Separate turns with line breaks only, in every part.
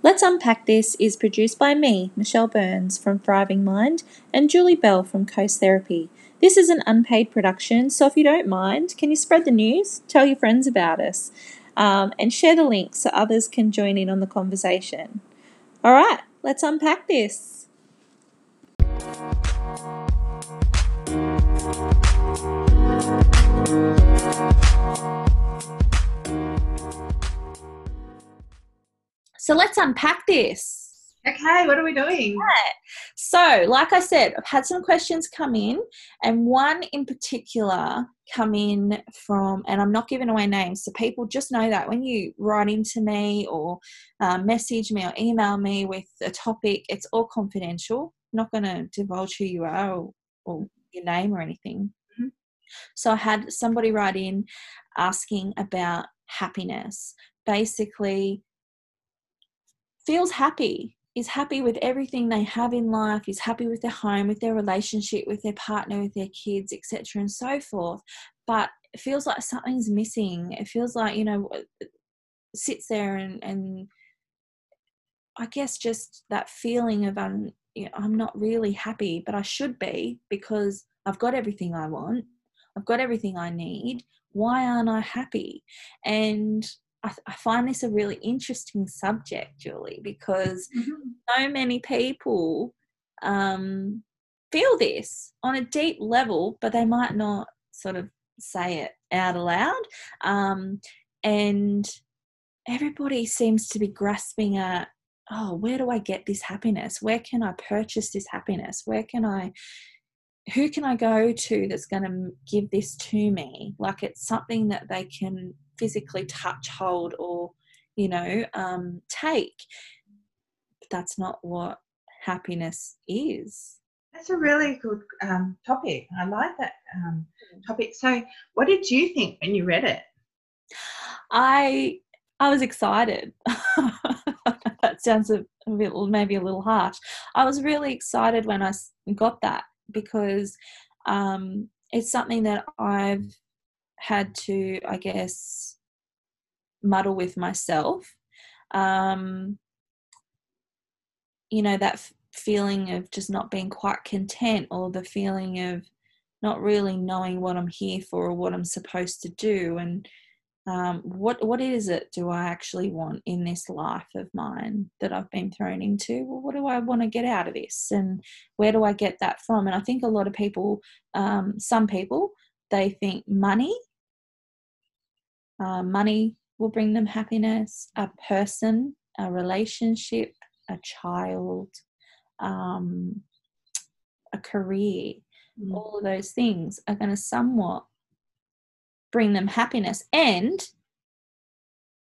Let's Unpack This is produced by me, Michelle Burns from Thriving Mind, and Julie Bell from Coast Therapy. This is an unpaid production, so if you don't mind, can you spread the news, tell your friends about us, um, and share the link so others can join in on the conversation? All right, let's unpack this. So let's unpack this.
Okay, what are we doing?
Right. So, like I said, I've had some questions come in, and one in particular come in from, and I'm not giving away names, so people just know that when you write into me or uh, message me or email me with a topic, it's all confidential. I'm not going to divulge who you are or, or your name or anything. Mm-hmm. So, I had somebody write in asking about happiness. Basically, feels happy is happy with everything they have in life, is happy with their home, with their relationship, with their partner, with their kids, etc., and so forth. But it feels like something's missing. It feels like, you know, sits there and, and I guess just that feeling of um, you know, I'm not really happy, but I should be because I've got everything I want. I've got everything I need. Why aren't I happy? And I, I find this a really interesting subject, Julie, because mm-hmm. so many people um, feel this on a deep level, but they might not sort of say it out aloud. Um, and everybody seems to be grasping at, oh, where do I get this happiness? Where can I purchase this happiness? Where can I who can I go to that's going to give this to me? Like it's something that they can physically touch, hold, or, you know, um, take. But that's not what happiness is.
That's a really good um, topic. I like that um, topic. So, what did you think when you read it?
I I was excited. that sounds a, a bit, maybe a little harsh. I was really excited when I got that because um, it's something that I've had to, I guess, muddle with myself. Um, you know, that f- feeling of just not being quite content or the feeling of not really knowing what I'm here for or what I'm supposed to do. And um, what what is it do I actually want in this life of mine that I've been thrown into? Well, what do I want to get out of this, and where do I get that from? And I think a lot of people, um, some people, they think money, uh, money will bring them happiness. A person, a relationship, a child, um, a career, mm. all of those things are going to somewhat bring them happiness and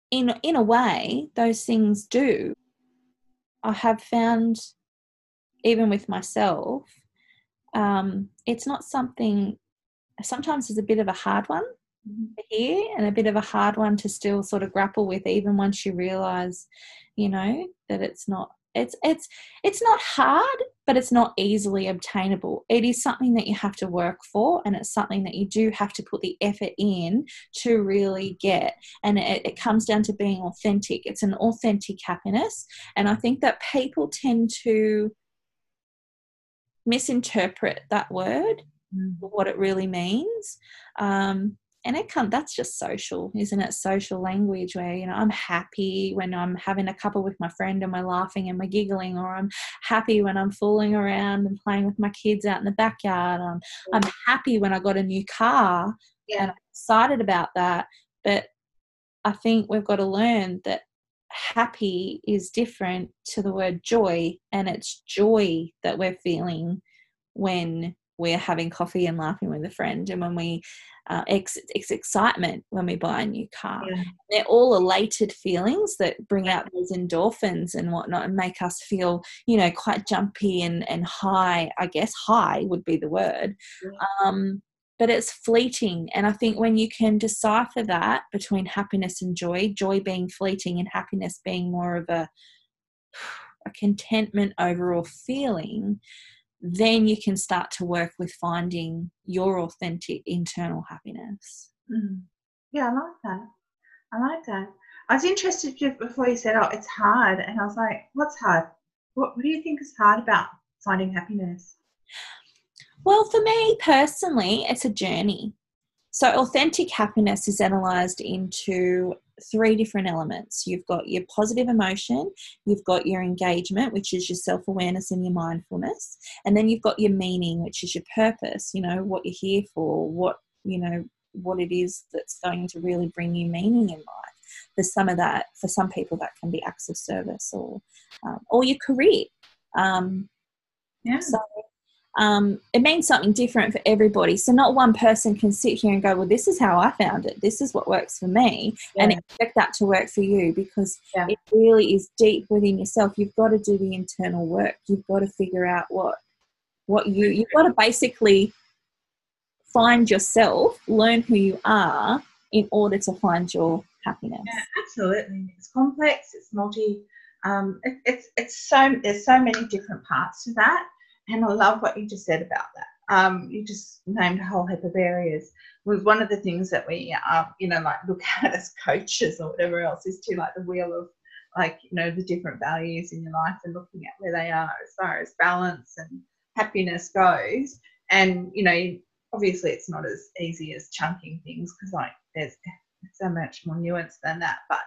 in in a way those things do i have found even with myself um, it's not something sometimes it's a bit of a hard one mm-hmm. to hear and a bit of a hard one to still sort of grapple with even once you realize you know that it's not it's it's it's not hard but it's not easily obtainable. It is something that you have to work for and it's something that you do have to put the effort in to really get. And it, it comes down to being authentic. It's an authentic happiness. And i think that people tend to misinterpret that word mm. what it really means. Um, and it can that's just social isn't it? Social language where you know i'm happy when i'm having a couple with my friend and we're laughing and we're giggling or i'm happy when i'm fooling around and playing with my kids out in the backyard i'm, I'm happy when i got a new car yeah. and i'm excited about that. But i think we've got to learn that happy is different to the word joy and it's joy that we're feeling when we're having coffee and laughing with a friend and when we uh, it's, it's excitement when we buy a new car. Yeah. They're all elated feelings that bring out those endorphins and whatnot and make us feel, you know, quite jumpy and, and high. I guess high would be the word. Yeah. Um, but it's fleeting. And I think when you can decipher that between happiness and joy, joy being fleeting and happiness being more of a, a contentment overall feeling, then you can start to work with finding your authentic internal happiness.
Mm. Yeah, I like that. I like that. I was interested before you said, "Oh, it's hard," and I was like, "What's hard? What What do you think is hard about finding happiness?"
Well, for me personally, it's a journey. So, authentic happiness is analyzed into three different elements. You've got your positive emotion, you've got your engagement, which is your self awareness and your mindfulness, and then you've got your meaning, which is your purpose, you know, what you're here for, what, you know, what it is that's going to really bring you meaning in life. For some of that, for some people, that can be acts of service or, um, or your career. Um,
Yeah.
so um, it means something different for everybody. So not one person can sit here and go, "Well, this is how I found it. This is what works for me," and expect that to work for you because
Yeah.
it really is deep within yourself. You've got to do the internal work. You've got to figure out what what you you've got to basically find yourself, learn who you are in order to find your happiness.
Yeah, absolutely. It's complex. It's multi. Um, it, it's it's so there's so many different parts to that, and I love what you just said about that. Um, you just named a whole heap of areas. Was one of the things that we, uh, you know, like look at as coaches or whatever else is to like the wheel of like you know the different values in your life and looking at where they are as far as balance and happiness goes. And you know, obviously it's not as easy as chunking things because like there's so much more nuance than that. But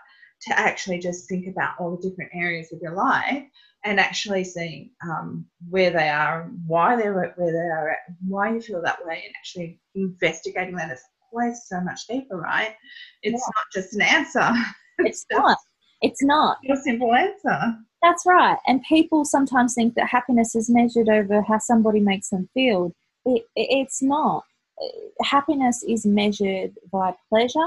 to actually just think about all the different areas of your life and actually seeing um, where they are, and why they're where they are at, and why you feel that way, and actually investigating that is always so much deeper, right? It's
Yeah.
not just an answer.
It's not. It's not.
a simple answer.
That's right. And people sometimes think that happiness is measured over how somebody makes them feel. It, it, it's not. Happiness is measured by pleasure,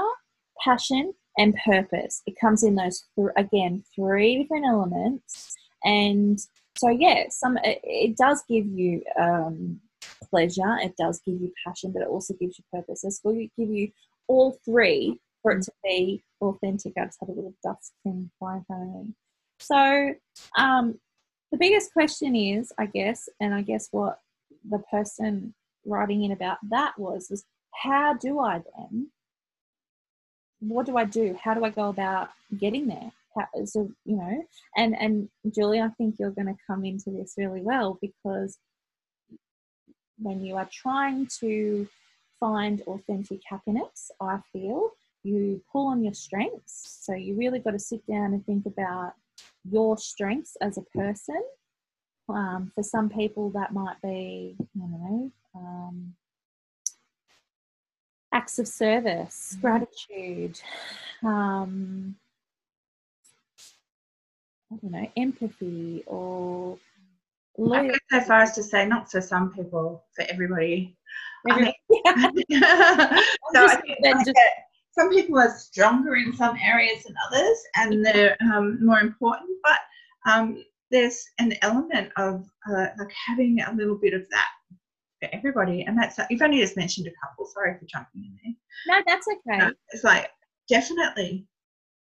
passion, and purpose. It comes in those, th- again, three different elements. And so, yeah, some it, it does give you um, pleasure, it does give you passion, but it also gives you purpose. Going to give you all three for it to be authentic. I just had a little dust thing flying of. So, um, the biggest question is, I guess, and I guess what the person writing in about that was, was how do I then? What do I do? How do I go about getting there? So you know, and and Julie, I think you're going to come into this really well because when you are trying to find authentic happiness, I feel you pull on your strengths. So you really got to sit down and think about your strengths as a person. Um, for some people, that might be, I don't know, um, acts of service,
Mhm.
gratitude, um, I don't know, empathy or
I
loyalty.
go so far as to say not for some people, for everybody. I
Yeah.
so I think like
just-
that some people are stronger in some areas than others, and they're um, more important. But um, there's an element of uh, like having a little bit of that for everybody, and that's you've only just mentioned a couple. Sorry for jumping in there.
No, that's okay.
No, it's like definitely,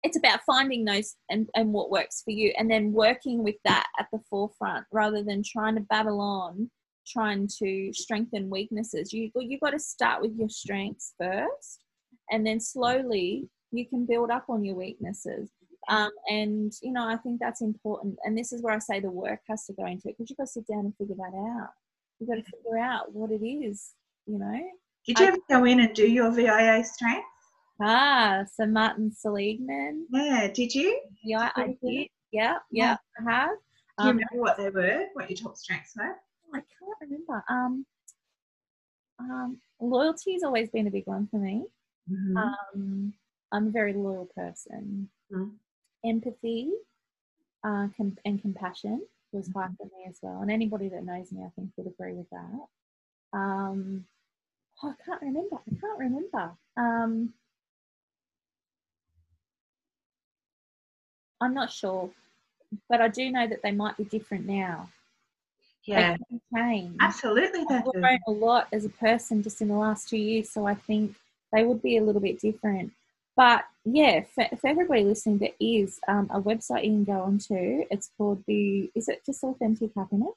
it's about finding those and, and what works for you and then working with that at the forefront rather than trying to battle on trying to strengthen weaknesses. You you got to start with your strengths first and then slowly you can build up on your weaknesses. Um, and you know i think that's important and this is where i say the work has to go into it because you've got to sit down and figure that out. You've got to figure out what it is you know?
Did you ever go in and do your VIA strength?
Ah so martin seligman
Yeah, did you?
Yeah, I did. Yeah, yeah, I have.
Do you
Um,
remember what they were? What your top strengths were?
I can't remember. Um, um, loyalty's always been a big one for me.
Mhm.
Um, I'm a very loyal person.
Mm.
Empathy uh, com- and compassion was high
Mm-hmm.
for me as well. And anybody that knows me, I think, would agree with that. Um, oh, I can't remember. I can't remember. Um, I'm not sure, but I do know that they might be different now.
yeah,
change.
absolutely.
I've grown a lot as a person just in the last two years, so I think they would be a little bit different. But yeah, for, for everybody listening, there is um, a website you can go onto. It's called the, is it just Authentic Happiness?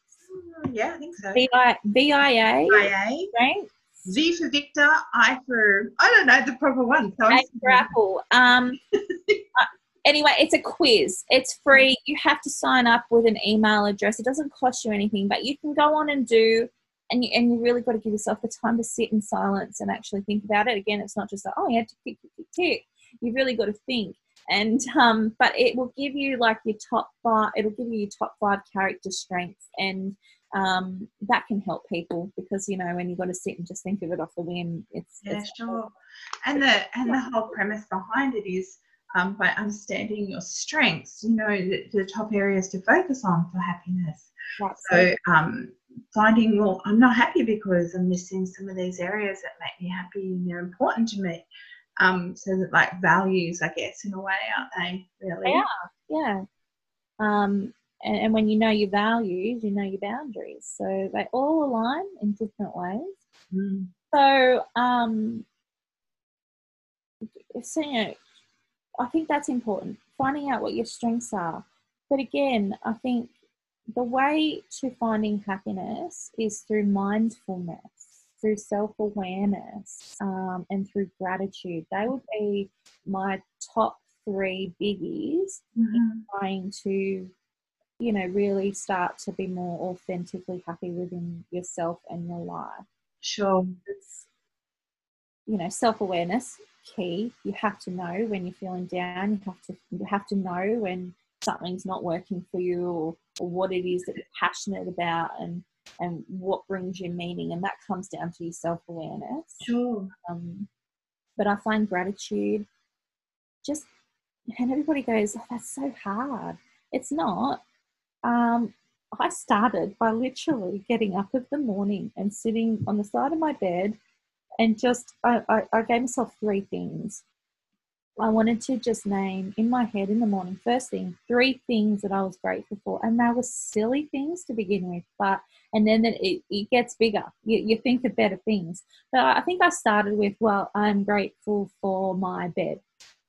Yeah, I think so.
VI, VIA,
IA.
right?
V for Victor, I for I don't know the proper one. So
A for Apple. Um, anyway, it's a quiz. It's free. You have to sign up with an email address. It doesn't cost you anything, but you can go on and do. And you, and you really got to give yourself the time to sit in silence and actually think about it. Again, it's not just like, oh, you have to tick, tick, tick, tick. You've really got to think. And um, but it will give you like your top five. It'll give you your top five character strengths, and um, that can help people because you know when you've got to sit and just think of it off the whim. It's
Yeah,
it's,
sure. And the and the whole premise behind it is um, by understanding your strengths, you know the, the top areas to focus on for happiness.
that's
So um, finding, well, I'm not happy because I'm missing some of these areas that make me happy and they're important to me. Um, so that like values, I guess, in a way, aren't they? Really?
Yeah. yeah. Um, and, and when you know your values, you know your boundaries. So they all align in different ways.
Mm.
So, um, so you know, I think that's important. Finding out what your strengths are. But again, I think the way to finding happiness is through mindfulness, through self awareness, um, and through gratitude. They would be my top three biggies
Mhm.
trying to you know really start to be more authentically happy within yourself and your life
Sure.
it's you know self-awareness key you have to know when you're feeling down you have to you have to know when something's not working for you or, or what it is that you're passionate about and and what brings you meaning and that comes down to your self-awareness
Sure.
um, but I find gratitude just, and everybody goes, oh, that's so hard. It's not. Um, I started by literally getting up of the morning and sitting on the side of my bed and just, I, I, I gave myself three things. I wanted to just name in my head in the morning, first thing, three things that I was grateful for. And they were silly things to begin with, but, and then it, it gets bigger. You, you think of better things. But I think I started with, well, I'm grateful for my bed.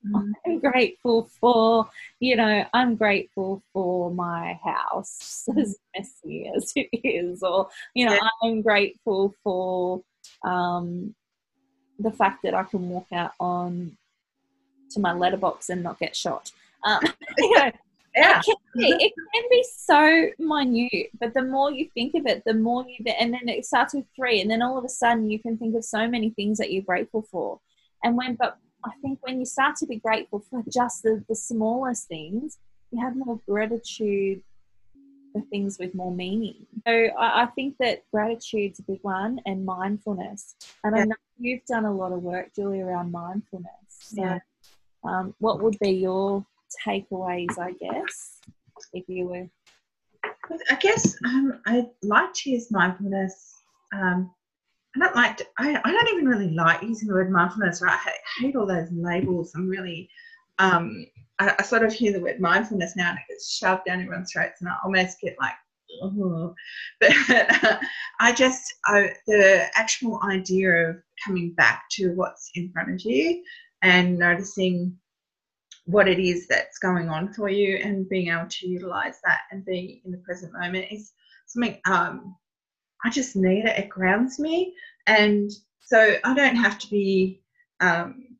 Mm.
I'm grateful for, you know, I'm grateful for my house, as messy as it is, or, you know,
Yeah.
I'm grateful for um, the fact that I can walk out on to my letterbox and not get shot. Um, you know,
Yeah.
it, can be, it can be so minute, but the more you think of it, the more you, and then it starts with three, and then all of a sudden you can think of so many things that you're grateful for. And when, but I think when you start to be grateful for just the, the smallest things, you have more gratitude for things with more meaning. So I, I think that gratitude's a big one, and mindfulness. And I know you've done a lot of work, Julie, around mindfulness. So,
Yeah.
um, what would be your takeaways, I guess, if you were?
I guess um, I like to use mindfulness. Um, I don't like. To, I, I don't even really like using the word mindfulness. Right? I hate, hate all those labels. I'm really. Um, I, I sort of hear the word mindfulness now and it gets shoved down everyone's throats, and I almost get like. But I just I, the actual idea of coming back to what's in front of you and noticing what it is that's going on for you and being able to utilize that and be in the present moment is something um, I just need it. It grounds me. And so I don't have to be, um,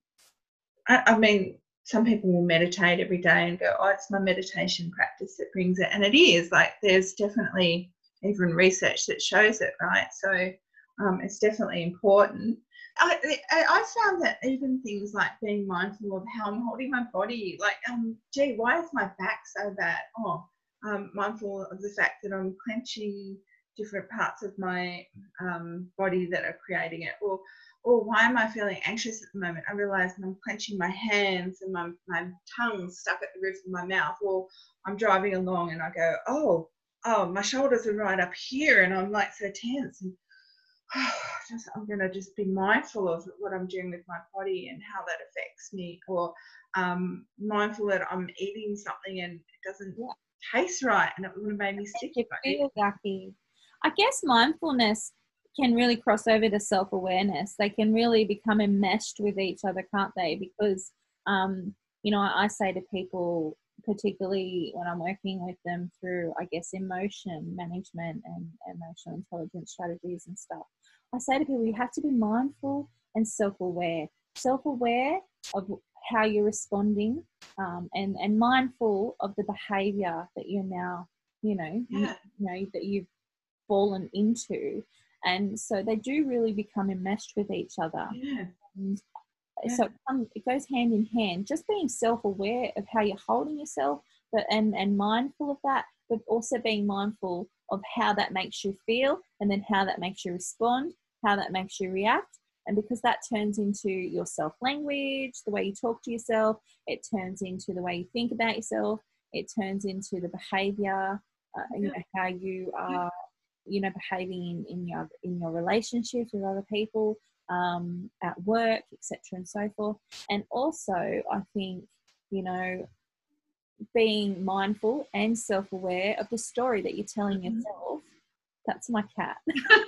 I, I mean, some people will meditate every day and go, oh, it's my meditation practice that brings it. And it is like there's definitely even research that shows it, right? So um, it's definitely important. I, I found that even things like being mindful of how I'm holding my body, like, um, gee, why is my back so bad? Oh, um, mindful of the fact that I'm clenching different parts of my um, body that are creating it. Or, or why am I feeling anxious at the moment? I realize I'm clenching my hands and my, my tongue stuck at the roof of my mouth. Or I'm driving along and I go, oh, oh, my shoulders are right up here and I'm like so tense. And just, I'm going to just be mindful of what I'm doing with my body and how that affects me. Or um, mindful that I'm eating something and it doesn't
Yeah.
taste right and it would have made me sick. if I
feel yucky. I guess mindfulness can really cross over to self awareness. They can really become enmeshed with each other, can't they? Because, um, you know, I, I say to people, particularly when I'm working with them through, I guess, emotion management and emotional intelligence strategies and stuff, I say to people, you have to be mindful and self aware. Self aware of how you're responding um, and and mindful of the behavior that you're now you know
Yeah.
you know that you've fallen into and so they do really become enmeshed with each other.
Yeah. Yeah.
so it, come- it goes hand in hand. Just being self-aware of how you're holding yourself but and and mindful of that but also being mindful of how that makes you feel and then how that makes you respond how that makes you react. And because that turns into your self language the way you talk to yourself it turns into the way you think about yourself it turns into the behavior uh, you know how you are you know behaving in, in your in your relationships with other people um, at work etc and so forth. And also i think you know being mindful and self-aware of the story that you're telling
Mhm.
yourself that's my cat.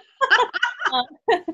Um,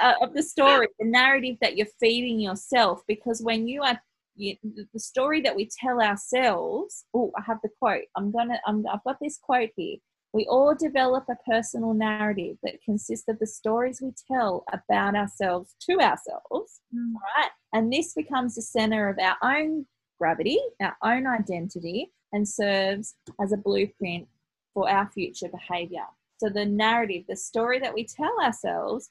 uh, of the story the narrative that you're feeding yourself because when you are you, the story that we tell ourselves oh i have the quote. I'm gonna I'm, i've got this quote here we all develop a personal narrative that consists of the stories we tell about ourselves to ourselves
Mm.
right? And this becomes the center of our own gravity, our own identity, and serves as a blueprint for our future behavior. So the narrative, the story that we tell ourselves,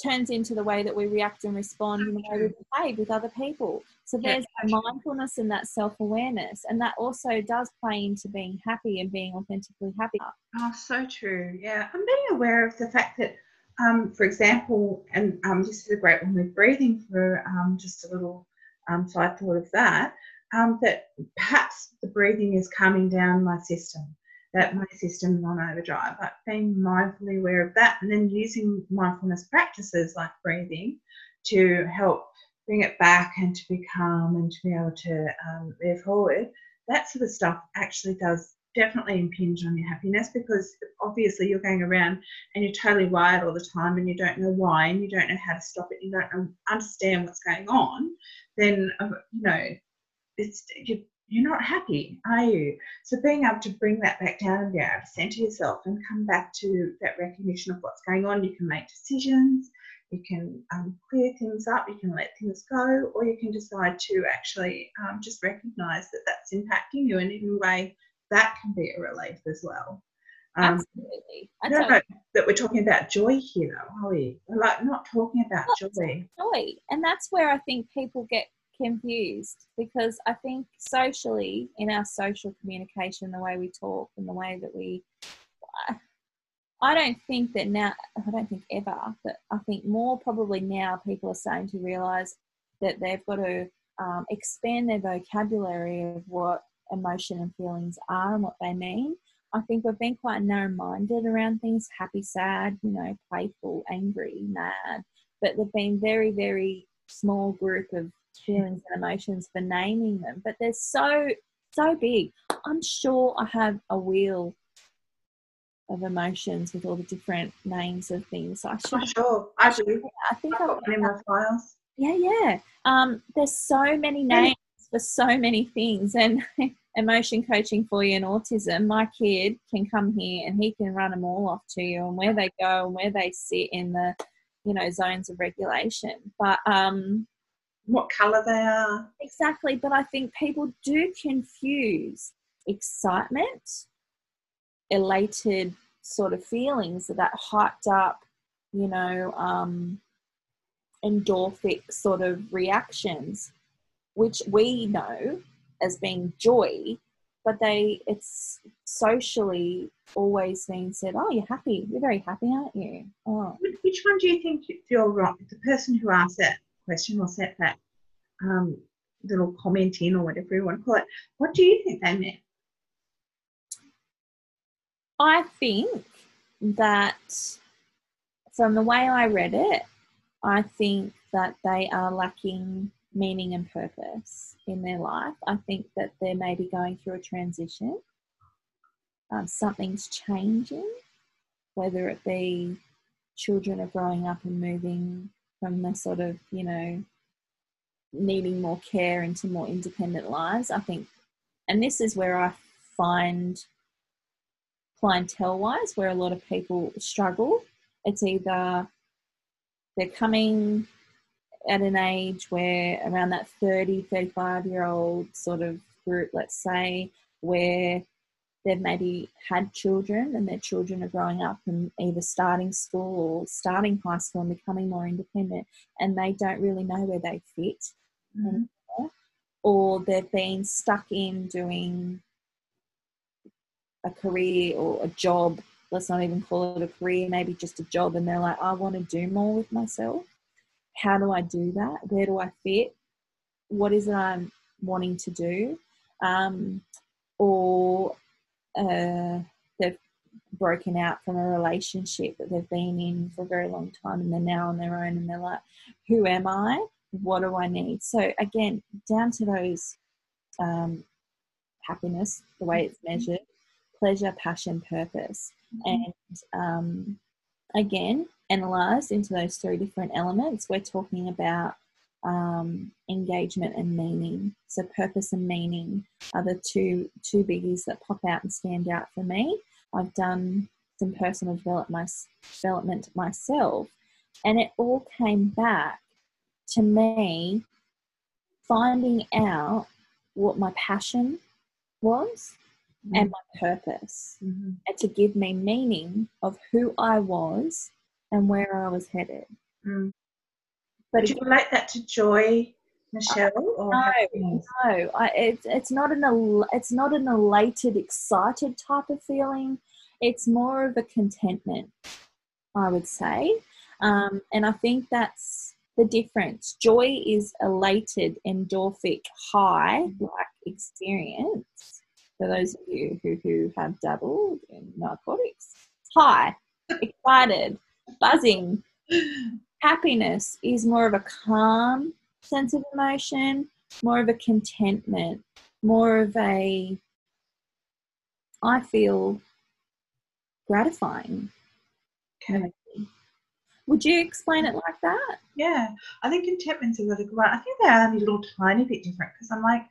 turns into the way that we react and respond and the way we behave with other people. So
Yeah,
there's that mindfulness and that self awareness, and that also does play into being happy and being authentically happy.
Oh, so true. Yeah, I'm being aware of the fact that, um, for example, and um, this is a great one with breathing for um, just a little um, side thought of that, um, that perhaps the breathing is calming down my system, that my system is on overdrive. Like being mindfully aware of that and then using mindfulness practices like breathing to help bring it back and to be calm and to be able to um, move forward. That sort of stuff actually does definitely impinge on your happiness because obviously you're going around and you're totally wired all the time and you don't know why and you don't know how to stop it, you don't understand what's going on, then uh, you know it's you, you're not happy, are you? So being able to bring that back down and be able to center yourself and come back to that recognition of what's going on, you can make decisions. You can um, clear things up, you can let things go, or you can decide to actually um, just recognize that that's impacting you, and in a way, that can be a relief as well. Um,
Absolutely.
I don't know that we're talking about joy here, though, are we? We're like not talking about joy.
joy. And that's where I think people get confused because I think socially, in our social communication, the way we talk and the way that we, I don't think that now, I don't think ever, but I think more probably now people are starting to realize that they've got to um, expand their vocabulary of what emotion and feelings are and what they mean. I think we've been quite narrow minded around things happy, sad, you know, playful, angry, mad but they've been very, very small group of feelings and emotions for naming them. But they're so, so big. I'm sure I have a wheel of emotions with all the different names of things. So I should,
sure, I do.
I think
I've
I've
got one in my files.
yeah, yeah. Um, there's so many names for so many things, and emotion coaching for you and autism. My kid can come here and he can run them all off to you, and where they go and where they sit in the, you know, zones of regulation. But um,
What colour they are.
exactly. But I think people do confuse excitement, elated sort of feelings, that hyped up, you know, um, endorphic sort of reactions, which we know as being joy, but they it's socially always been said, oh, you're happy, you're very happy, aren't you? Oh,
Which- one do you think you're wrong? The person who asked that question or set that um, little comment in or whatever you want to call it, what do you think they meant?
I think that from the way I read it, I think that they are lacking meaning and purpose in their life. I think that they're maybe going through a transition. Um, something's changing, whether it be children are growing up and moving from the sort of, you know, needing more care into more independent lives. I think, and this is where I find clientele wise where a lot of people struggle. It's either they're coming at an age where around that 30, 35 year old sort of group, let's say, where they've maybe had children and their children are growing up and either starting school or starting high school and becoming more independent and they don't really know where they fit mm-hmm. or they've been stuck in doing a career or a job let's not even call it a career maybe just a job and they're like i want to do more with myself. How do i do that? Where do i fit? What is it i'm wanting to do? Um, or uh, they've broken out from a relationship that they've been in for a very long time and they're now on their own and they're like, who am I? What do I need? So, again, down to those um, happiness, the way it's mm-hmm. measured, pleasure, passion, purpose. Mm-hmm. And um, again, analyzed into those three different elements, we're talking about um, engagement and meaning. So purpose and meaning are the two two biggies that pop out and stand out for me. I've done some personal development myself, and it all came back to me finding out what my passion was mm-hmm. and my purpose, mm-hmm. and to give me meaning of who I was and where I was headed.
Mm. But do you relate that to joy, Michelle? Or
no, no. I, it's it's not an el- it's not an elated, excited type of feeling. It's more of a contentment, I would say, um, and I think that's the difference. Joy is elated, endorphic, high like experience. For those of you who, who have dabbled in narcotics, high, excited, buzzing, happiness is more of a calm sense of emotion, more of a contentment, more of a, I feel, gratifying.
Okay.
Would you explain it like that?
Yeah, I think contentment's a really good one. I think they are a little tiny bit different because I'm like,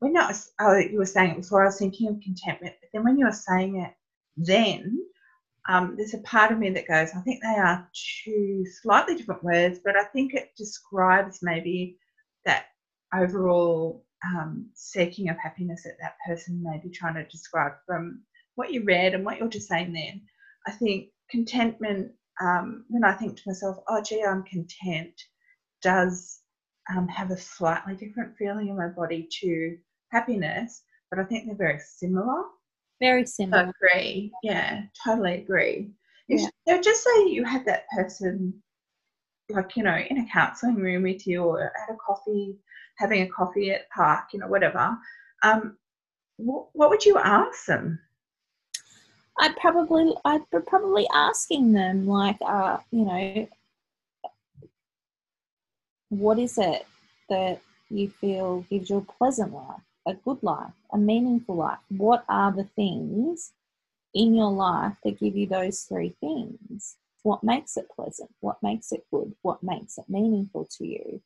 when I was, oh, you were saying it before, I was thinking of contentment, but then when you were saying it, then um, there's a part of me that goes, I think they are two slightly different words, but I think it describes maybe that overall um, seeking of happiness that that person may be trying to describe from what you read and what you're just saying then. I think contentment, um, when I think to myself, oh, gee, I'm content, does um, have a slightly different feeling in my body to happiness, but I think they're very similar.
Very similar.
agree. Yeah, totally agree. If, yeah. Just say you had that person, like, you know, in a counselling room with you or at a coffee, having a coffee at the park, you know, whatever. Um, what, what would you ask them?
I'd probably, I'd be probably asking them, like, uh, you know, what is it that you feel gives you a pleasant life? A good life, a meaningful life? What are the things in your life that give you those three things? What makes it pleasant? What makes it good? What makes it meaningful to you?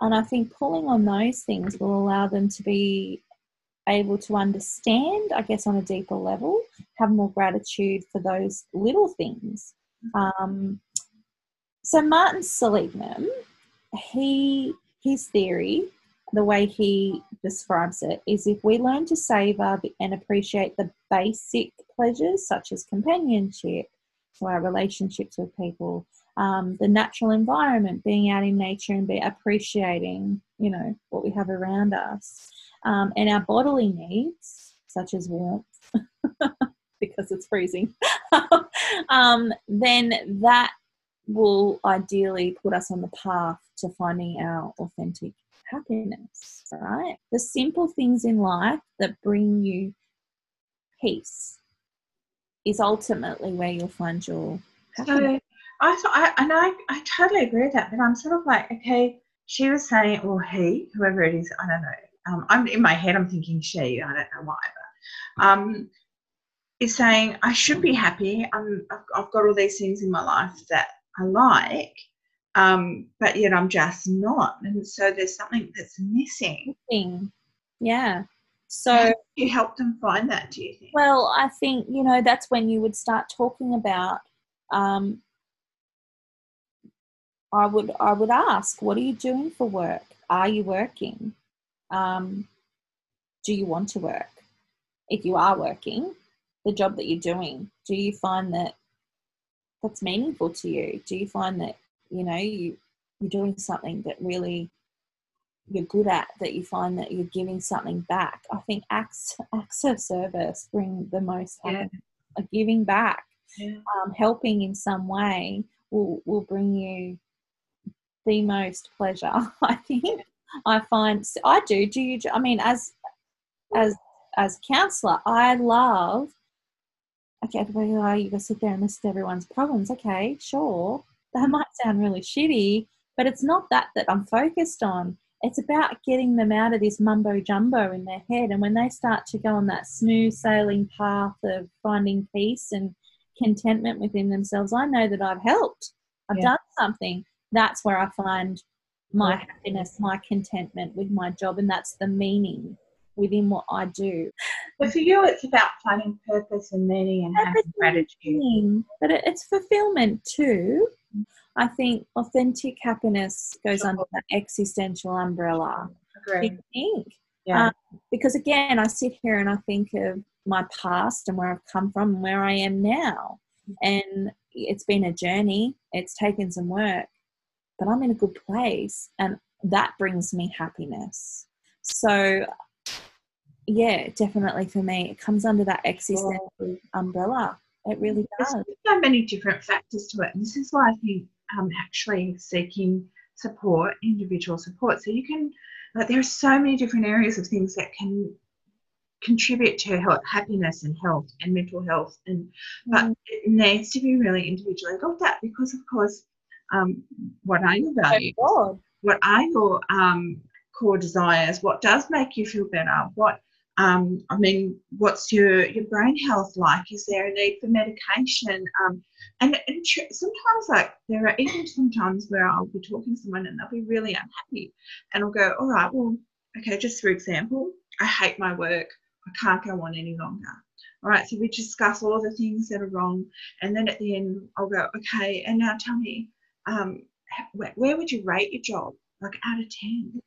And I think pulling on those things will allow them to be able to understand, I guess, on a deeper level, have more gratitude for those little things. Um, so Martin Seligman, he his theory the way he describes it is if we learn to savor and appreciate the basic pleasures such as companionship so our relationships with people um, the natural environment being out in nature and be appreciating you know what we have around us um, and our bodily needs such as warmth because it's freezing um, then that will ideally put us on the path to finding our authentic happiness, right? The simple things in life that bring you peace is ultimately where you'll find your happiness.
So I thought, I, and I, I totally agree with that, but I'm sort of like, okay, she was saying, or he, whoever it is, I don't know. Um, I'm in my head, I'm thinking she, I don't know why, but um, is saying, I should be happy. I'm, I've, I've got all these things in my life that I like um, but yet I'm just not. And so there's something that's missing.
Yeah. So
you help them find that, do you think?
Well, I think, you know, that's when you would start talking about um, I would I would ask, what are you doing for work? Are you working? Um, do you want to work? If you are working, the job that you're doing, do you find that that's meaningful to you? Do you find that you know you you're doing something that really you're good at that you find that you're giving something back i think acts acts of service bring the most
Yeah.
like giving back
Yeah.
um, helping in some way will will bring you the most pleasure i think i find i do do you i mean as as as counselor i love okay everybody oh, you gotta sit there and listen to everyone's problems. Okay sure. That mm. might sound really shitty but it's not that that i'm focused on. It's about getting them out of this mumbo jumbo in their head and when they start to go on that smooth sailing path of finding peace and contentment within themselves i know that i've helped. I've
Yeah.
done something. That's where i find my happiness my contentment with my job and that's the meaning within what i do
But for you, it's about finding purpose and meaning and having gratitude.
but it's fulfillment too. I think authentic happiness goes
Sure.
under that existential umbrella.
Agree.
think?
Yeah.
Um, because again, I sit here and I think of my past and where I've come from and where I am now. And it's been a journey, it's taken some work, but I'm in a good place and that brings me happiness. So, yeah, definitely for me, it comes under that existential umbrella. It really does.
There's so many different factors to it. And this is why I think um, actually seeking support, individual support. So you can, like, there are so many different areas of things that can contribute to health, happiness and health and mental health. And but
Mm.
it needs to be really individually looked at because, of course, um, what are your values? What are your um, core desires? What does make you feel better? What um, I mean, what's your your brain health like? Is there a need for medication? Um, and, and tr- sometimes, like there are even sometimes where I'll be talking to someone and they'll be really unhappy, and I'll go, all right, well, okay, just for example, I hate my work. I can't go on any longer. All right, so we discuss all the things that are wrong, and then at the end, I'll go, okay, and now tell me, um, where, where would you rate your job? Like out of 10?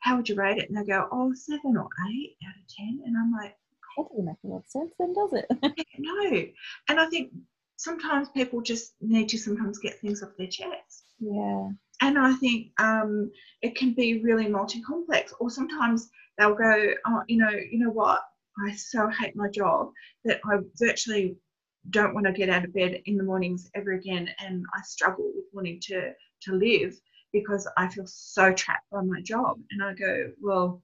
How would you rate it? And they go, oh, seven or eight out of 10. And I'm like,
That doesn't make a lot of sense then, does it?
no. And I think sometimes people just need to sometimes get things off their chest.
yeah.
And I think um, it can be really multi-complex. Or sometimes they'll go, oh, you know, you know what? I so hate my job that I virtually don't want to get out of bed in the mornings ever again, and I struggle with wanting to to live because I feel so trapped by my job. And I go, well,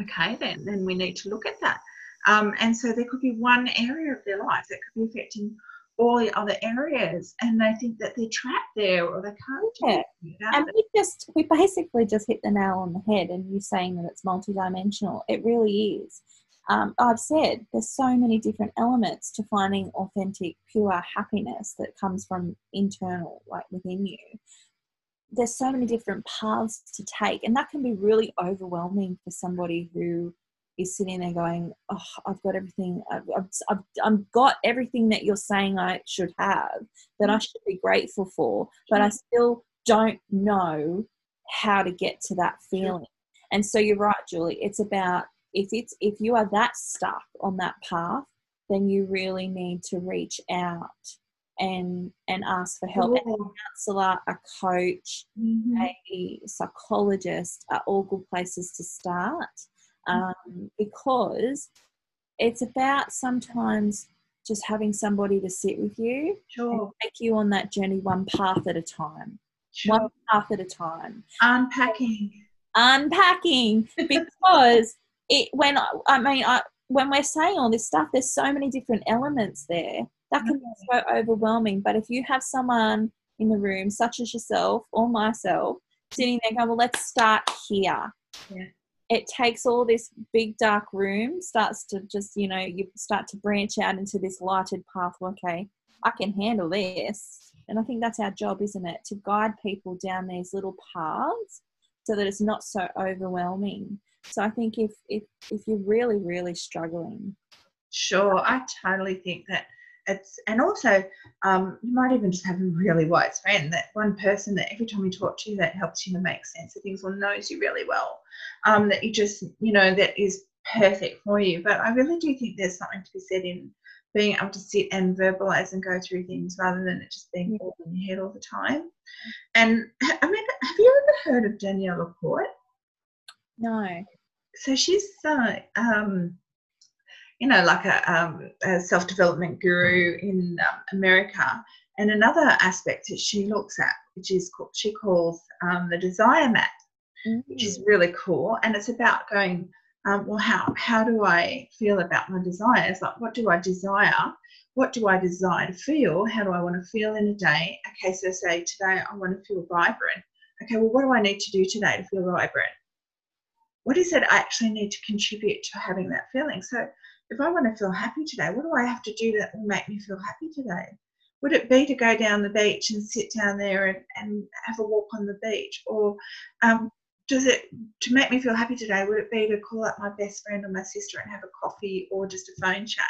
okay, then then we need to look at that. Um, and so there could be one area of their life that could be affecting all the other areas, and they think that they're trapped there or they can't
Yeah. And we just, we basically just hit the nail on the head and you saying that it's multidimensional. It really is. Um, I've said there's so many different elements to finding authentic, pure happiness that comes from internal, like within you. There's so many different paths to take, and that can be really overwhelming for somebody who is sitting there going, "Oh, I've got everything. I've, I've, I've, I've got everything that you're saying I should have, that I mm. should be grateful for, but I still don't know how to get to that feeling." And so you're right, Julie. It's about if it's if you are that stuck on that path, then you really need to reach out and and ask for help. A counselor, a coach,
Mhm.
a psychologist are all good places to start um, because it's about sometimes just having somebody to sit with you and
Sure.
take you on that journey one path at a time,
Sure.
one path at a time
Unpacking.
unpacking because it when I, I mean I when we're saying all this stuff there's so many different elements there that can be mm-hmm. so overwhelming but if you have someone in the room such as yourself or myself sitting there going well let's start here.
Yeah.
it takes all this big dark room starts to just you know you start to branch out into this lighted path. Okay i can handle this. And i think that's our job isn't it? To guide people down these little paths so that it's not so overwhelming. So i think if if if you're really really struggling
Sure. I totally think that it's and also um, you might even just have a really wise friend that one person that every time you talk to that helps you to make sense of things or knows you really well um, that you just you know that is perfect for you. But i really do think there's something to be said in being able to sit and verbalize and go through things rather than it just being all in your head all the time. And i mean have you ever heard of danielle laporte
no.
So she's uh, um, you know, like a, um, a self development guru in um, America. And another aspect that she looks at, which is called, she calls um, the desire map, mm-hmm. which is mm. really cool. And it's about going, um, well, how, how do I feel about my desires? Like, what do I desire? What do I desire to feel? How do I want to feel in a day? Okay, so say today I want to feel vibrant. Okay, well, what do I need to do today to feel vibrant? What is it I actually need to contribute to having that feeling? So if I want to feel happy today, what do I have to do that will make me feel happy today? Would it be to go down the beach and sit down there and, and have a walk on the beach? Or um, does it, to make me feel happy today, would it be to call up my best friend or my sister and have a coffee or just a phone chat?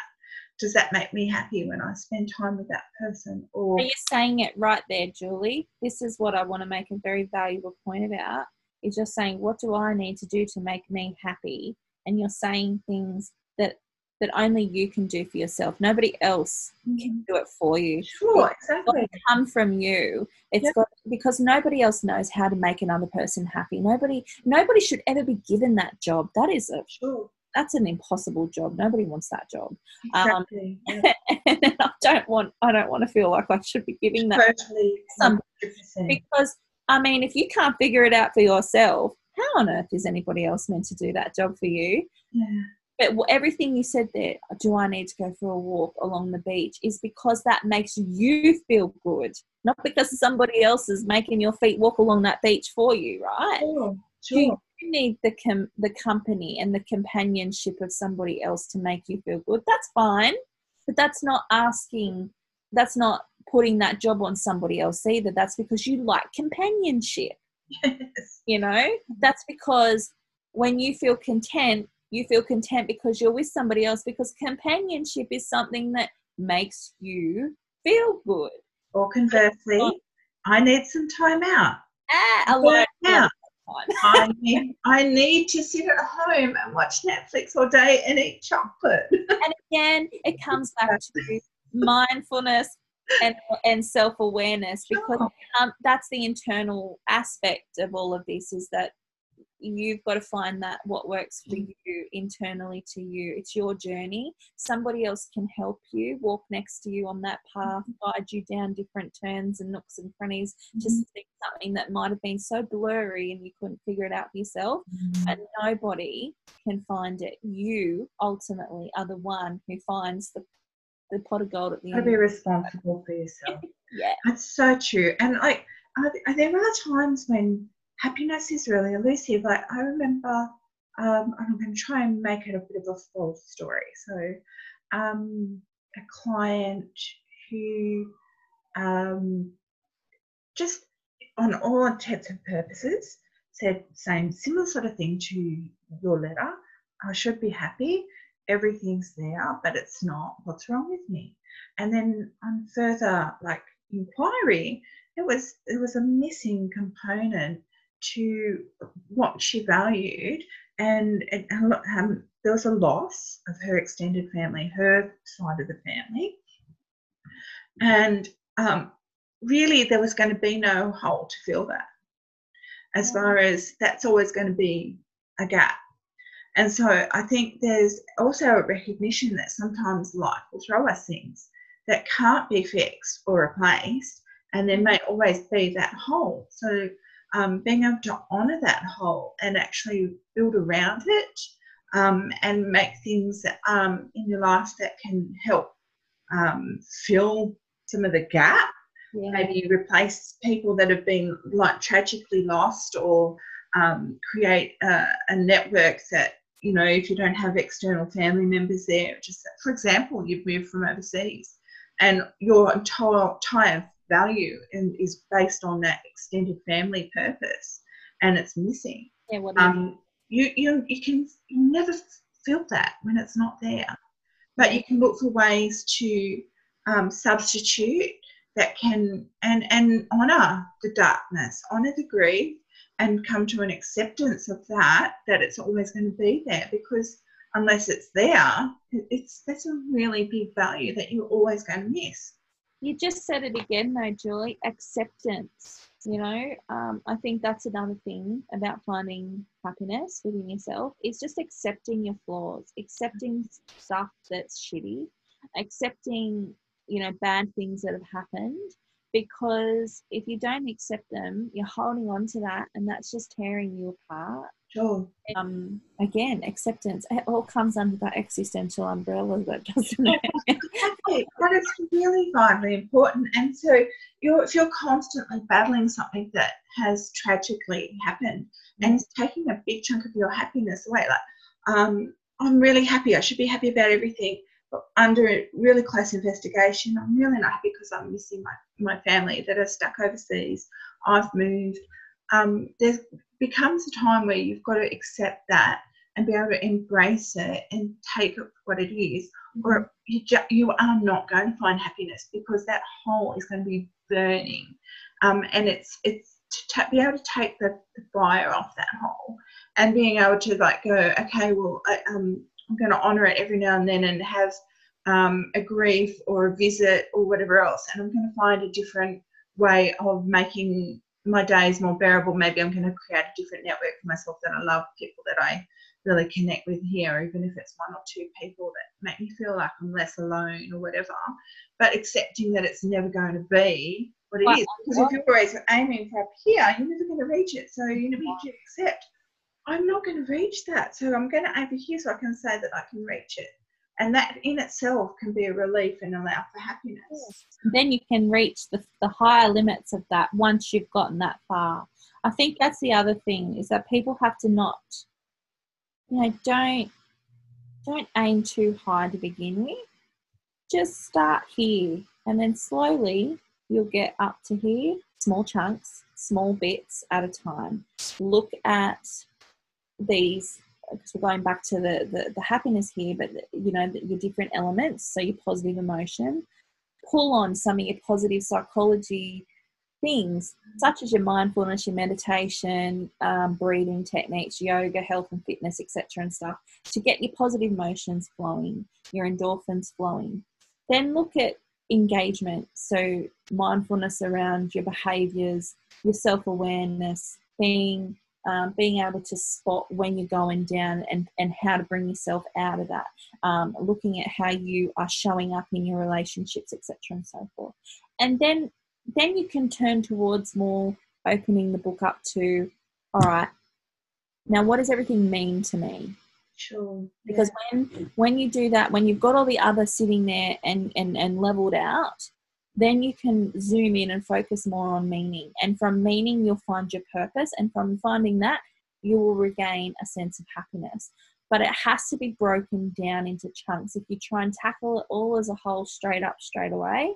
Does that make me happy when I spend time with that person? Or
Are you saying it right there, Julie? This is what I want to make a very valuable point about. Is just saying, what do I need to do to make me happy? And you're saying things that that only you can do for yourself. Nobody else can mm-hmm. do it for you.
Sure, it's exactly.
come from you. It's yep. got because nobody else knows how to make another person happy. Nobody, nobody should ever be given that job. That is a
sure.
That's an impossible job. Nobody wants that job. Exactly. Um, and I don't want. I don't want to feel like I should be giving that
totally,
some because I mean, if you can't figure it out for yourself, how on earth is anybody else meant to do that job for you?
Yeah
but everything you said there, do I need to go for a walk along the beach, is because that makes you feel good, not because somebody else is making your feet walk along that beach for you, right?
Sure, sure.
You need the com- the company and the companionship of somebody else to make you feel good. That's fine, but that's not asking. That's not putting that job on somebody else either. That's because you like companionship.
Yes.
You know, that's because when you feel content you feel content because you're with somebody else because companionship is something that makes you feel good.
Or conversely, I need some time out.
Ah, alone.
Out. I, need, I need to sit at home and watch Netflix all day and eat chocolate.
and again, it comes back to mindfulness and, and self-awareness because um, that's the internal aspect of all of this is that you've got to find that what works for mm. you internally to you it's your journey somebody else can help you walk next to you on that path mm-hmm. guide you down different turns and nooks and crannies mm-hmm. just see something that might have been so blurry and you couldn't figure it out for yourself mm-hmm. and nobody can find it you ultimately are the one who finds the the pot of gold at the
end. To be responsible for yourself.
yeah,
that's so true. And like, there are times when happiness is really elusive. Like I remember, um, I'm going to try and make it a bit of a full story. So, um, a client who um, just, on all intents and purposes, said same similar sort of thing to your letter. I should be happy. Everything's there, but it's not. What's wrong with me? And then on further like inquiry, it was it was a missing component to what she valued, and it, um, there was a loss of her extended family, her side of the family, and um, really there was going to be no hole to fill that. As far as that's always going to be a gap. And so I think there's also a recognition that sometimes life will throw us things that can't be fixed or replaced, and there may always be that hole. So um, being able to honor that hole and actually build around it um, and make things um, in your life that can help um, fill some of the gap. Yeah. Maybe replace people that have been like tragically lost or um, create a, a network that you know, if you don't have external family members there, just for example, you've moved from overseas and your entire, entire value and is based on that extended family purpose and it's missing.
Yeah, what
um, you, you, you can you never feel that when it's not there. But you can look for ways to um, substitute that can and and honor the darkness, honor the grief, and come to an acceptance of that that it's always going to be there because unless it's there, it's that's a really big value that you're always going to miss.
You just said it again, though, Julie. Acceptance. You know, um, I think that's another thing about finding happiness within yourself is just accepting your flaws, accepting stuff that's shitty, accepting you know bad things that have happened because if you don't accept them you're holding on to that and that's just tearing you apart.
Sure.
Um again acceptance it all comes under that existential umbrella that doesn't it?
But it's really vitally important. And so you're if you're constantly battling something that has tragically happened and it's taking a big chunk of your happiness away like um i'm really happy i should be happy about everything under really close investigation. I'm really not happy because I'm missing my, my family that are stuck overseas. I've moved. Um, there becomes a time where you've got to accept that and be able to embrace it and take it for what it is, or you, ju- you are not going to find happiness because that hole is going to be burning. Um, and it's it's to t- be able to take the, the fire off that hole and being able to like go, okay, well, I, um, I'm going to honor it every now and then and have um, a grief or a visit or whatever else. And I'm going to find a different way of making my days more bearable. Maybe I'm going to create a different network for myself that I love, people that I really connect with here, even if it's one or two people that make me feel like I'm less alone or whatever. But accepting that it's never going to be what it is. Because if you're always aiming for up here, you're never going to reach it. So you need to accept I'm not going to reach that. So I'm going to over here so I can say that I can reach it. And that in itself can be a relief and allow for happiness.
Then you can reach the, the higher limits of that once you've gotten that far. I think that's the other thing is that people have to not, you know, don't don't aim too high to begin with. Just start here and then slowly you'll get up to here, small chunks, small bits at a time. Look at these because we're going back to the, the, the happiness here, but you know your different elements. So your positive emotion, pull on some of your positive psychology things, such as your mindfulness, your meditation, um, breathing techniques, yoga, health and fitness, etc., and stuff, to get your positive emotions flowing, your endorphins flowing. Then look at engagement, so mindfulness around your behaviors, your self awareness, being um, being able to spot when you're going down and, and how to bring yourself out of that, um, looking at how you are showing up in your relationships, etc., and so forth. And then then you can turn towards more opening the book up to, all right, now what does everything mean to me?
Sure.
Because yeah. when when you do that, when you've got all the other sitting there and and and leveled out, then you can zoom in and focus more on meaning. And from meaning, you'll find your purpose. And from finding that, you will regain a sense of happiness. But it has to be broken down into chunks. If you try and tackle it all as a whole straight up, straight away,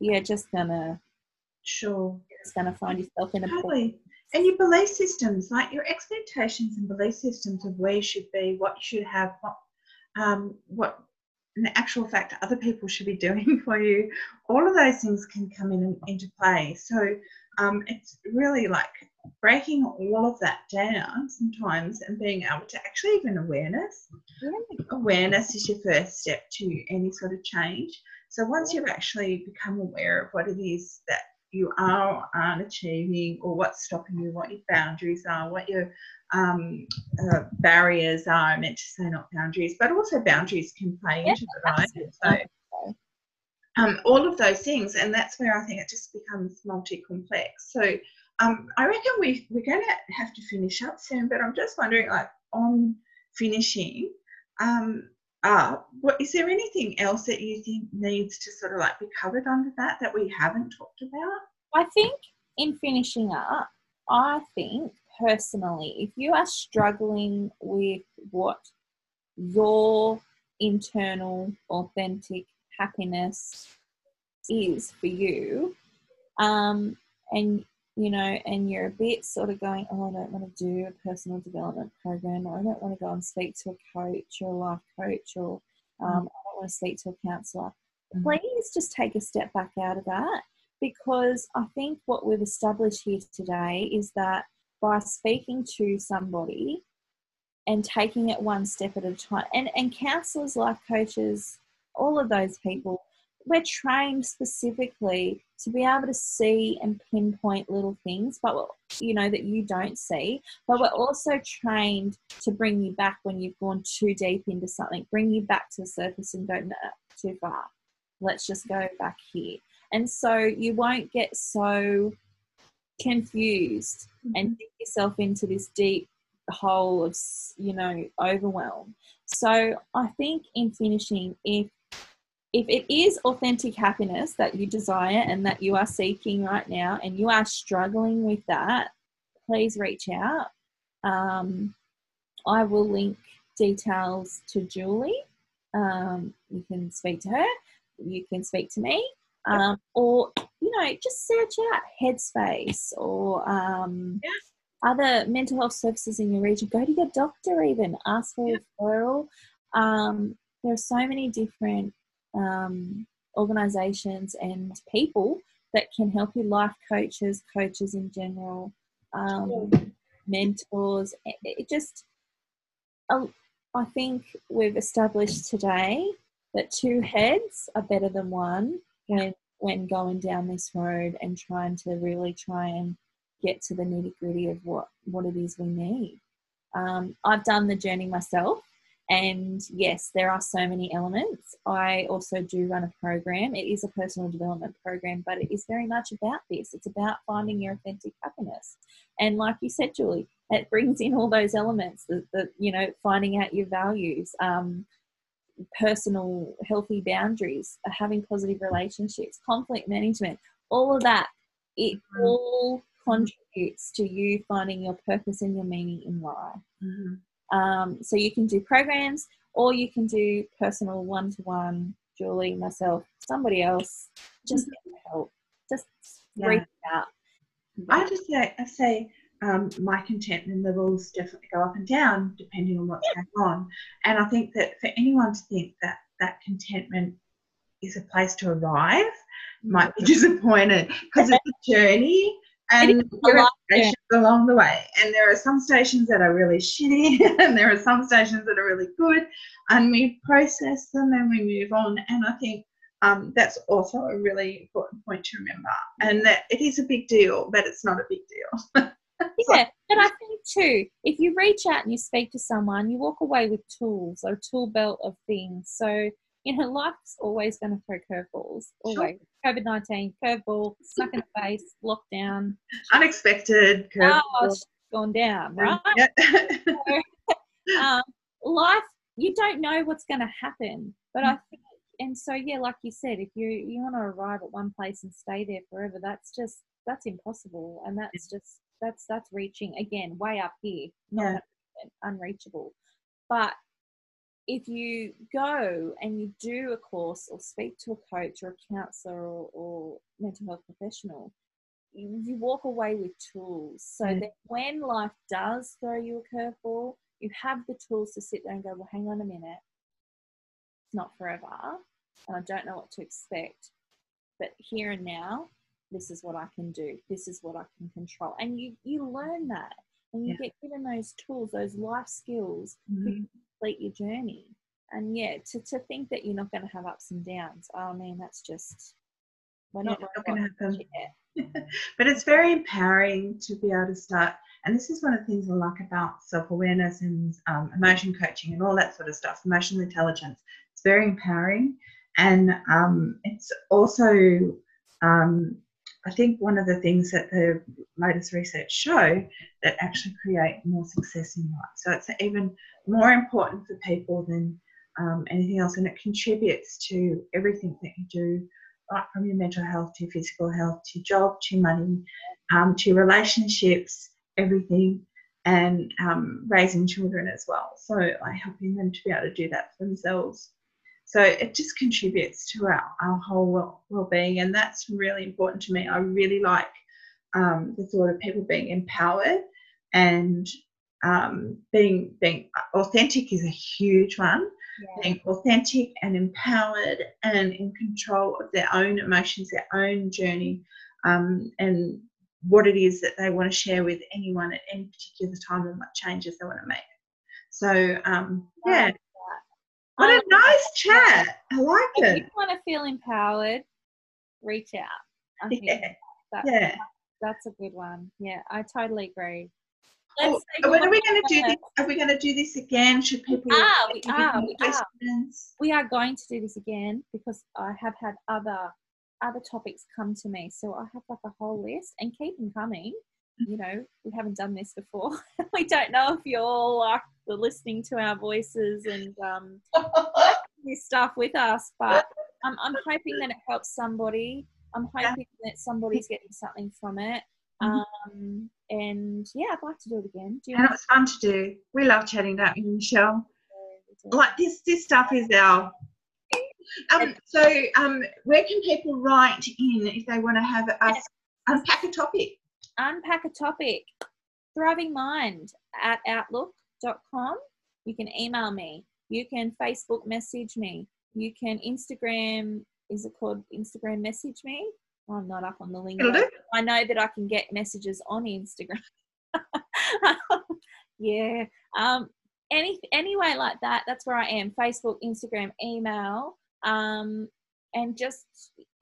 you're just gonna
sure
it's gonna find yourself in a
totally. And your belief systems, like your expectations and belief systems of where you should be, what you should have, what um, what in actual fact other people should be doing for you. All of those things can come in and, into play. So um, it's really like breaking all of that down sometimes and being able to actually even awareness. Awareness is your first step to any sort of change. So once you've actually become aware of what it is that you are aren't achieving or what's stopping you what your boundaries are what your um, uh, barriers are. I meant to say not boundaries, but also boundaries can play into it, right? So, um, all of those things, and that's where I think it just becomes multi-complex. So, um, I reckon we we're going to have to finish up soon, but I'm just wondering, like on finishing, um, uh, what is there anything else that you think needs to sort of like be covered under that that we haven't talked about?
I think in finishing up, I think personally, if you are struggling with what your internal, authentic happiness is for you, um, and you know, and you're a bit sort of going, oh, I don't want to do a personal development program, or I don't want to go and speak to a coach or a life coach, or um, I don't want to speak to a counselor.
Mhm.
please just take a step back out of that because I think what we've established here today is that by speaking to somebody and taking it one step at a time, and, and counselors, life coaches, all of those people, we're trained specifically to be able to see and pinpoint little things, but you know that you don't see. But we're also trained to bring you back when you've gone too deep into something, bring you back to the surface and go, no, too far. Let's just go back here. And so you won't get so confused and mm-hmm. dig yourself into this deep hole of, you know, overwhelm. So I think in finishing, if if it is authentic happiness that you desire and that you are seeking right now and you are struggling with that, please reach out. Um, I will link details to Julie. Um, you can speak to her, you can speak to me, um, or you know, just search out Headspace or um, other mental health services in your region. Go to your doctor, even ask for
Yeah.
referral. Um, there are so many different um, organizations and people that can help you life coaches coaches in general um, mentors. It, it just um, i think we've established today that two heads are better than one when when going down this road and trying to really try and get to the nitty gritty of what what it is we need. Um, i've done the journey myself and yes, there are so many elements. I also do run a program. It is a personal development program, but it is very much about this. It's about finding your authentic happiness. And like you said, Julie, it brings in all those elements that, that you know, finding out your values, um, personal healthy boundaries, having positive relationships, conflict management, all of that. It
Mhm.
all contributes to you finding your purpose and your meaning in life.
Mhm.
Um, so you can do programs or you can do personal one to one, Julie, myself, somebody else. Just get help. Just
Yeah.
reach out.
I just say, I say um, my contentment levels definitely go up and down depending on what's going on. And I think that for anyone to think that that contentment is a place to arrive might be disappointed because it's a journey and
a life
stations along the way. And there are some stations that are really shitty and there are some stations that are really good. And we process them and we move on. And I think um, that's also a really important point to remember. And that it is a big deal, but it's not a big deal.
Yeah, but I think too, if you reach out and you speak to someone, you walk away with tools or a tool belt of things. So, you know, life's always going to throw curveballs.
Sure.
Always. COVID 19, curveball, snuck in the face, lockdown.
Unexpected.
Oh,
curveball.
it's gone down, right?
Yeah.
um, life you don't know what's going to happen but
Mm.
i think and so yeah like you said if you you want to arrive at one place and stay there forever that's just that's impossible and that's just that's that's reaching again way up here not
Yeah.
unreachable but if you go and you do a course or speak to a coach or a counselor or, or mental health professional you, you walk away with tools so
Mm.
that when life does throw you a curveball, you have the tools to sit there and go, well, hang on a minute, it's not forever, and I don't know what to expect, but here and now, this is what I can do, this is what I can control, and you you learn that, and you
Yeah.
get given those tools, those life skills
Mhm.
To complete your journey. And yeah, to, to think that you're not going to have ups and downs, oh man, that's just we're not,
Yeah,
not
not gonna happen.
Yeah.
but it's very empowering to be able to start. And this is one of the things I like about self awareness and um, emotion coaching and all that sort of stuff, emotional intelligence. It's very empowering. And um, it's also, um, I think, one of the things that the latest research show that actually create more success in life. So it's even more important for people than um, anything else. And it contributes to everything that you do right from your mental health to your physical health to your job to money um, to your relationships everything and um, raising children as well so like helping them to be able to do that for themselves so it just contributes to our, our whole well, well-being and that's really important to me i really like um, the thought of people being empowered and um, being being authentic is a huge one
Yeah.
being authentic and empowered and in control of their own emotions, their own journey, um, and what it is that they want to share with anyone at any particular time and what changes they want to make. So, um, yeah, what a
Um,
nice chat. I like it.
If you want to feel empowered, reach out. I think
Yeah,
that,
yeah.
that's a good one. Yeah, I totally agree.
Oh,
Let's say
when are we going to do this? Are we going to do this again? Should people?
are, we are,
more
we are. we are going to do this again because I have had other other topics come to me. So I have like a whole list and keep them coming. You know, we haven't done this before. we don't know if you all like the listening to our voices and um, this stuff with us, but I'm, I'm hoping that it helps somebody. I'm
Yeah.
hoping that somebody's getting something from it.
Mhm.
Um, and yeah, I'd like to do it again. Do you
and it was fun to do. We love chatting, don't we, Michelle?
it?
Like this, this stuff is our. Um, so, um, where can people write in if they want to have us unpack a topic?
Unpack a topic. Thriving mind at outlook.com you can email me. You can facebook message me. You can instagram. Is it called instagram message me? I'm not up on the
link.
I know that i can get messages on instagram. Yeah. Um any anyway like that that's where i am. Facebook instagram email. Um and just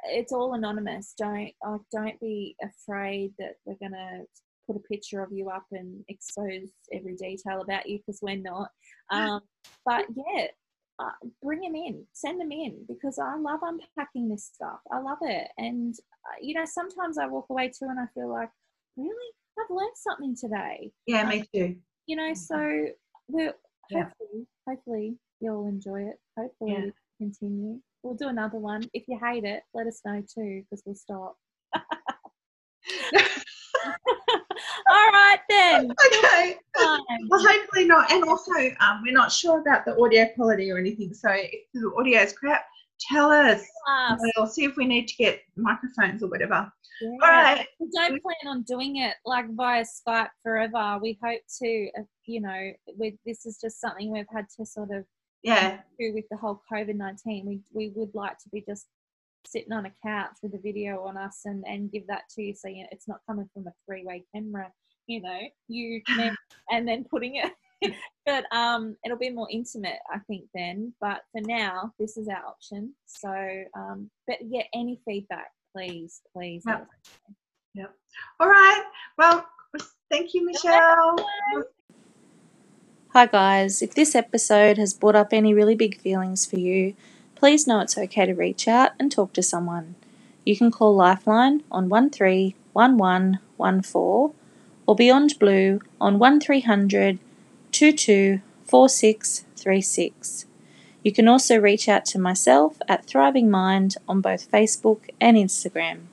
it's all anonymous. Don't like don't be afraid that we're gonna put a picture of you up and expose every detail about you because we're not. Um but yeah uh, bring them in send them in because i love unpacking this stuff. I love it. And uh, you know sometimes i walk away too and i feel like really? I've learned something today.
Yeah, me too.
you know so we'll
Yeah.
hopefully hopefully you'll enjoy it. Hopefully
Yeah.
continue we'll do another one if you hate it let us know too because we'll stop all right then
okay. Well, hopefully not. And also, um, we're not sure about the audio quality or anything. So if the audio is crap, tell us. We'll see if we need to get microphones or whatever.
Yeah.
All right.
we don't plan on doing it like via Skype forever. We hope to, uh, you know, with this is just something we've had to sort of
Yeah.
with the whole COVID nineteen. We we would like to be just sitting on a couch with a video on us and and give that to you, so you know, it's not coming from a three way camera. You know, you and then putting it. but um, it'll be more intimate, I think. Then, but for now, this is our option. So, um, but yeah, any feedback, please, please.
Yep. Yep. All right. Well, thank you, Michelle.
Hi, guys. If this episode has brought up any really big feelings for you, please know it's okay to reach out and talk to someone. You can call Lifeline on 131114 or Beyond Blue on 1300 224636. You can also reach out to myself at Thriving Mind on both Facebook and Instagram.